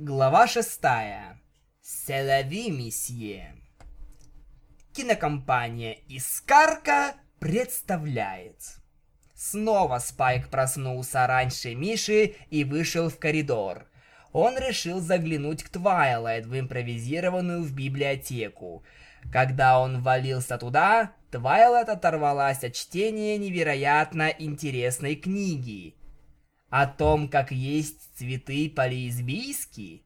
Глава шестая. Се ля ви, месье. Кинокомпания «Искарка» представляет. Снова Спайк проснулся раньше Миши и вышел в коридор. Он решил заглянуть к Твайлайт в импровизированную в библиотеку. Когда он ввалился туда, Твайлайт оторвалась от чтения невероятно интересной книги – о том, как есть цветы по-лесбийски,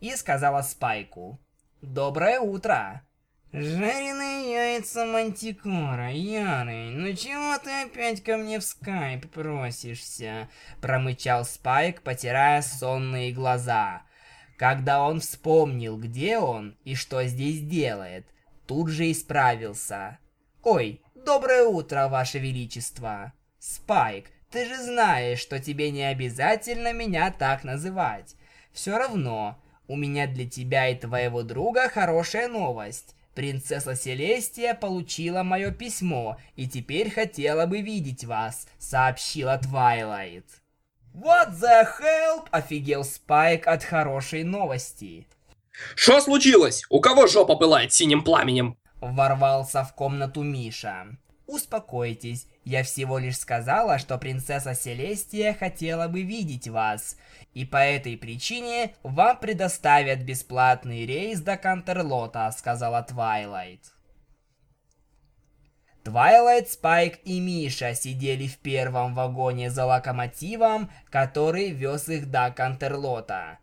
и сказала Спайку «Доброе утро!» «Жареные яйца мантикора, Ярый, ну чего ты опять ко мне в скайп просишься?» Промычал Спайк, потирая сонные глаза. Когда он вспомнил, где он и что здесь делает, тут же исправился. «Ой, доброе утро, Ваше Величество!» «Спайк, ты же знаешь, что тебе не обязательно меня так называть. Все равно, у меня для тебя и твоего друга хорошая новость. Принцесса Селестия получила мое письмо и теперь хотела бы видеть вас, сообщила Твайлайт. What the hell? Офигел Спайк от хорошей новости. Что случилось? У кого жопа пылает синим пламенем? Ворвался в комнату Миша. Успокойтесь, я всего лишь сказала, что принцесса Селестия хотела бы видеть вас, и по этой причине вам предоставят бесплатный рейс до Кантерлота, сказала Твайлайт. Твайлайт, Спайк и Миша сидели в первом вагоне за локомотивом, который вез их до Кантерлота.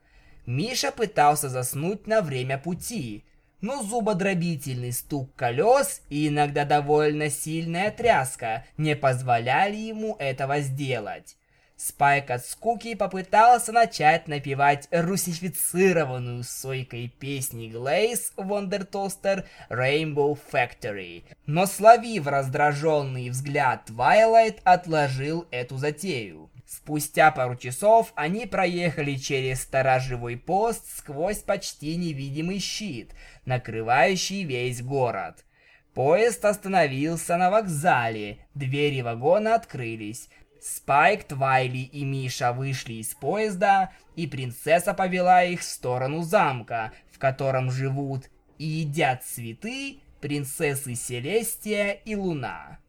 Миша пытался заснуть на время пути, но зубодробительный стук колес и иногда довольно сильная тряска не позволяли ему этого сделать. Спайк от скуки попытался начать напевать русифицированную сойкой песни Глейс Wonder Toaster Rainbow Factory, но словив раздраженный взгляд Твайлайт, отложил эту затею. Спустя пару часов они проехали через сторожевой пост сквозь почти невидимый щит, накрывающий весь город. Поезд остановился на вокзале, двери вагона открылись. Спайк, Твайлайт и Миша вышли из поезда, и принцесса повела их в сторону замка, в котором живут и едят цветы принцессы Селестия и Луна.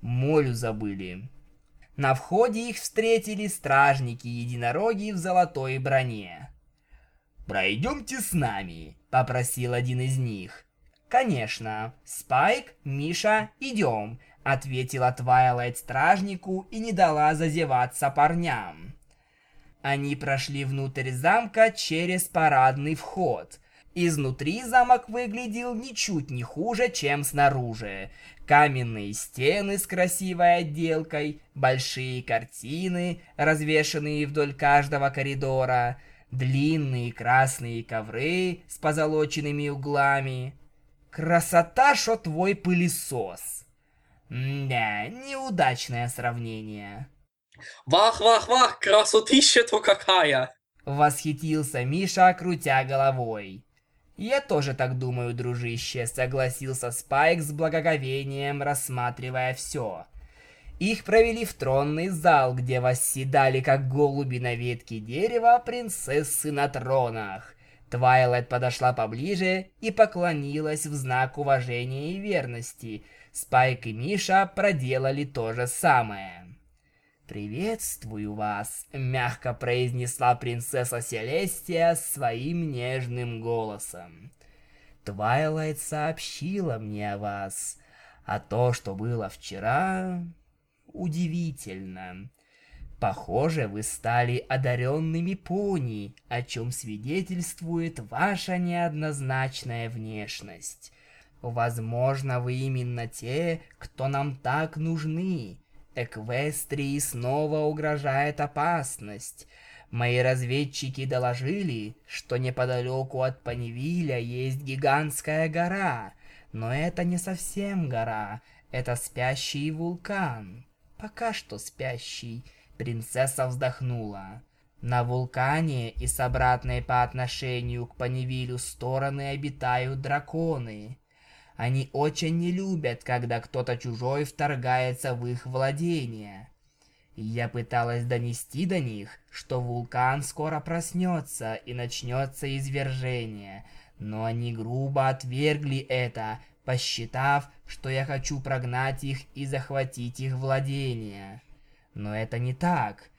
Молю забыли. На входе их встретили стражники-единороги в золотой броне. «Пройдемте с нами», — попросил один из них. «Конечно. Спайк, Миша, идем», — ответила Твайлайт стражнику и не дала зазеваться парням. Они прошли внутрь замка через парадный вход. Изнутри замок выглядел ничуть не хуже, чем снаружи. Каменные стены с красивой отделкой, большие картины, развешанные вдоль каждого коридора, длинные красные ковры с позолоченными углами. Красота, шо твой пылесос. Да, неудачное сравнение. Вах-вах-вах, красотища-то какая! Восхитился Миша, крутя головой. «Я тоже так думаю, дружище», — согласился Спайк с благоговением, рассматривая все. Их провели в тронный зал, где восседали, как голуби на ветке дерева, принцессы на тронах. Твайлайт подошла поближе и поклонилась в знак уважения и верности. Спайк и Миша проделали то же самое. «Приветствую вас», — мягко произнесла принцесса Селестия своим нежным голосом. «Твайлайт сообщила мне о вас, а то, что было вчера, удивительно. Похоже, вы стали одаренными пони, о чем свидетельствует ваша неоднозначная внешность. Возможно, вы именно те, кто нам так нужны». Эквестрии снова угрожает опасность. Мои разведчики доложили, что неподалеку от Панивиля есть гигантская гора. Но это не совсем гора, это спящий вулкан. Пока что спящий. Принцесса вздохнула. На вулкане и с обратной по отношению к Панивилю стороны обитают драконы. Они очень не любят, когда кто-то чужой вторгается в их владение. Я пыталась донести до них, что вулкан скоро проснется и начнется извержение, но они грубо отвергли это, посчитав, что я хочу прогнать их и захватить их владения. Но это не так.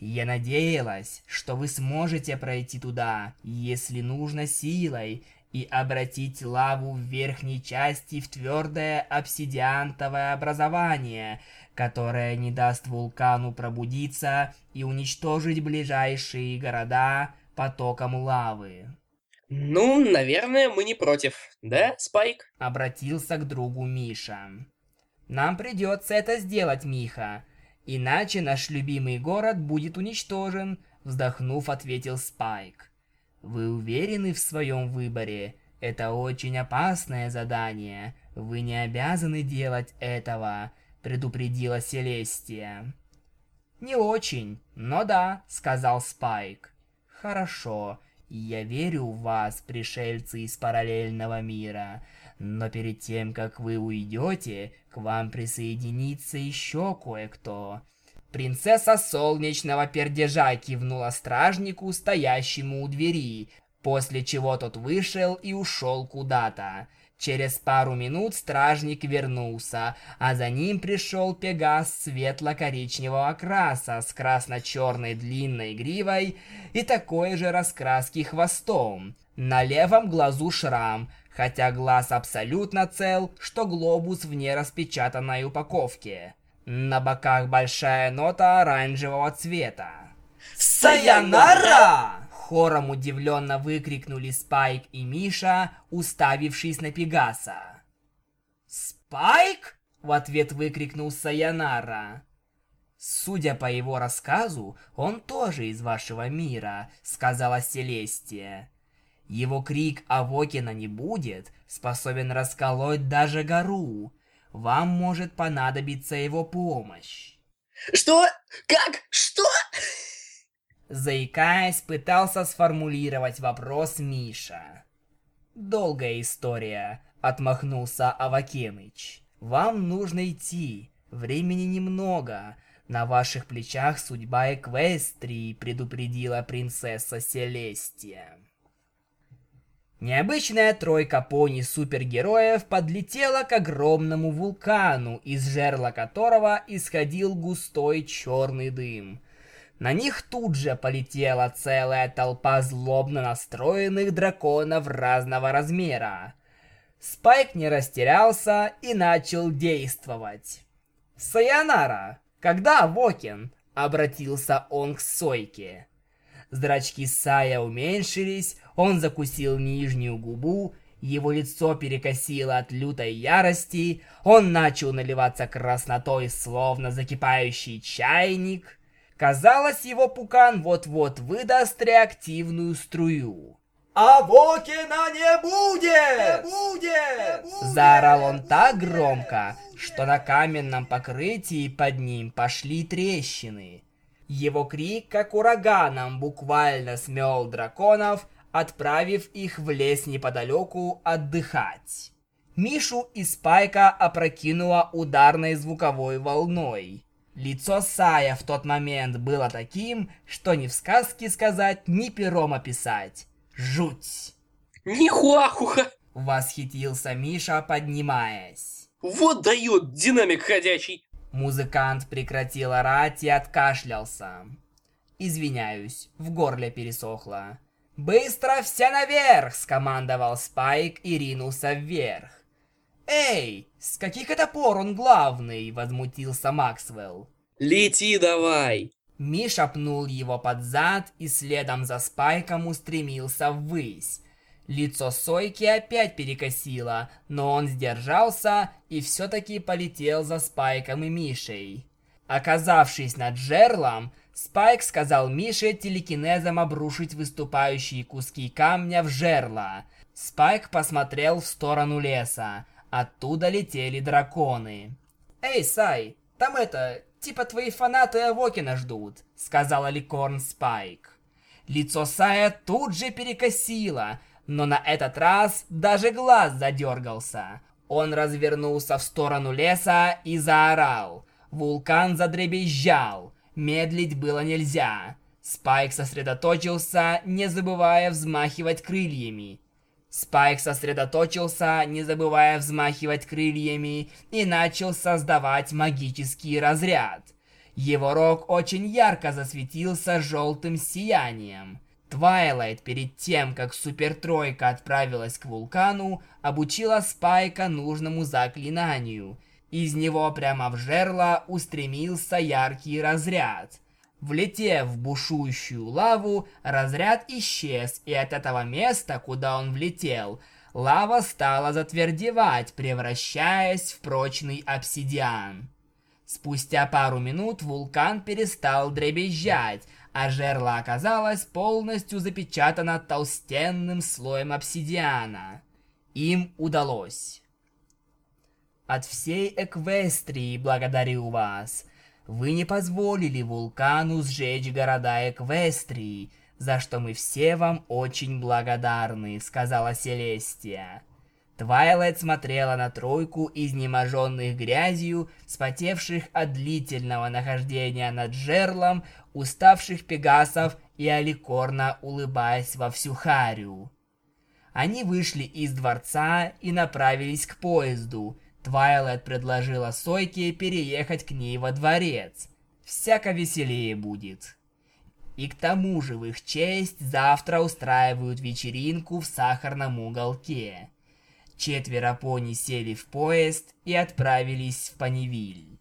Я надеялась, что вы сможете пройти туда, если нужно силой, и обратить лаву в верхней части в твердое обсидиантовое образование, которое не даст вулкану пробудиться и уничтожить ближайшие города потоком лавы. Ну, наверное, мы не против, да, Спайк? Обратился к другу Миша. Нам придется это сделать, Миха, иначе наш любимый город будет уничтожен, вздохнув, ответил Спайк. Вы уверены в своем выборе? Это очень опасное задание. Вы не обязаны делать этого, предупредила Селестия. Не очень, но да, сказал Спайк. Хорошо, я верю в вас, пришельцы из параллельного мира. Но перед тем, как вы уйдете, к вам присоединится еще кое-кто. Принцесса солнечного пердежа кивнула стражнику, стоящему у двери, после чего тот вышел и ушел куда-то. Через пару минут стражник вернулся, а за ним пришел пегас светло-коричневого окраса с красно-черной длинной гривой и такой же раскраски хвостом. На левом глазу шрам, хотя глаз абсолютно цел, что глобус вне распечатанной упаковки. На боках большая нота оранжевого цвета. «Сайонара!» Хором удивленно выкрикнули Спайк и Миша, уставившись на Пегаса. «Спайк?» — в ответ выкрикнул Сайонара. «Судя по его рассказу, он тоже из вашего мира», — сказала Селестия. Его крик «Авокина не будет» способен расколоть даже гору. Вам может понадобиться его помощь. Что? Как? Что? Заикаясь, пытался сформулировать вопрос Миша. «Долгая история», — отмахнулся Авакеныч. «Вам нужно идти. Времени немного. На ваших плечах судьба Эквестрии», — предупредила принцесса Селестия. Необычная тройка пони-супергероев подлетела к огромному вулкану, из жерла которого исходил густой черный дым. На них тут же полетела целая толпа злобно настроенных драконов разного размера. Спайк не растерялся и начал действовать. «Сайонара! Когда Вокин?» — обратился он к Сойке. Зрачки Сая уменьшились, он закусил нижнюю губу, его лицо перекосило от лютой ярости, он начал наливаться краснотой, словно закипающий чайник. Казалось, его пукан вот-вот выдаст реактивную струю. «А Вокина не будет! Не будет! Заорал он так громко, что на каменном покрытии под ним пошли трещины. Его крик, как ураганом, буквально смел драконов, отправив их в лес неподалеку отдыхать. Мишу и Спайка опрокинула ударной звуковой волной. Лицо Сая в тот момент было таким, что ни в сказке сказать, ни пером описать. Жуть! Нихуахуха! Восхитился Миша, поднимаясь. Вот дает динамик ходячий! Музыкант прекратил орать и откашлялся. Извиняюсь, в горле пересохло. «Быстро все наверх!» – скомандовал Спайк и ринулся вверх. «Эй, с каких это пор он главный?» – возмутился Максвелл. «Лети давай!» Миша пнул его под зад и следом за Спайком устремился ввысь. Лицо Сойки опять перекосило, но он сдержался и все-таки полетел за Спайком и Мишей. Оказавшись над жерлом, Спайк сказал Мише телекинезом обрушить выступающие куски камня в жерло. Спайк посмотрел в сторону леса. Оттуда летели драконы. «Эй, Сай, там это, типа твои фанаты Авокина ждут», — сказала Ликорн Спайк. Лицо Сая тут же перекосило, но на этот раз даже глаз задергался. Он развернулся в сторону леса и заорал. Вулкан задребезжал. Медлить было нельзя. Спайк сосредоточился, не забывая взмахивать крыльями. Спайк сосредоточился, не забывая взмахивать крыльями, и начал создавать магический разряд. Его рог очень ярко засветился желтым сиянием. Твайлайт перед тем, как Супертройка отправилась к вулкану, обучила Спайка нужному заклинанию. Из него прямо в жерло устремился яркий разряд. Влетев в бушующую лаву, разряд исчез, и от этого места, куда он влетел, лава стала затвердевать, превращаясь в прочный обсидиан. Спустя пару минут вулкан перестал дребезжать, а жерло оказалось полностью запечатано толстенным слоем обсидиана. Им удалось. От всей Эквестрии благодарю вас. Вы не позволили вулкану сжечь города Эквестрии, за что мы все вам очень благодарны, сказала Селестия. Твайлайт смотрела на тройку изнеможенных грязью, спотевших от длительного нахождения над жерлом, уставших пегасов и аликорна улыбаясь во всю харю. Они вышли из дворца и направились к поезду. Твайлайт предложила Сойке переехать к ней во дворец. Всяко веселее будет. И к тому же в их честь завтра устраивают вечеринку в сахарном уголке. Четверо пони сели в поезд и отправились в Панивиль.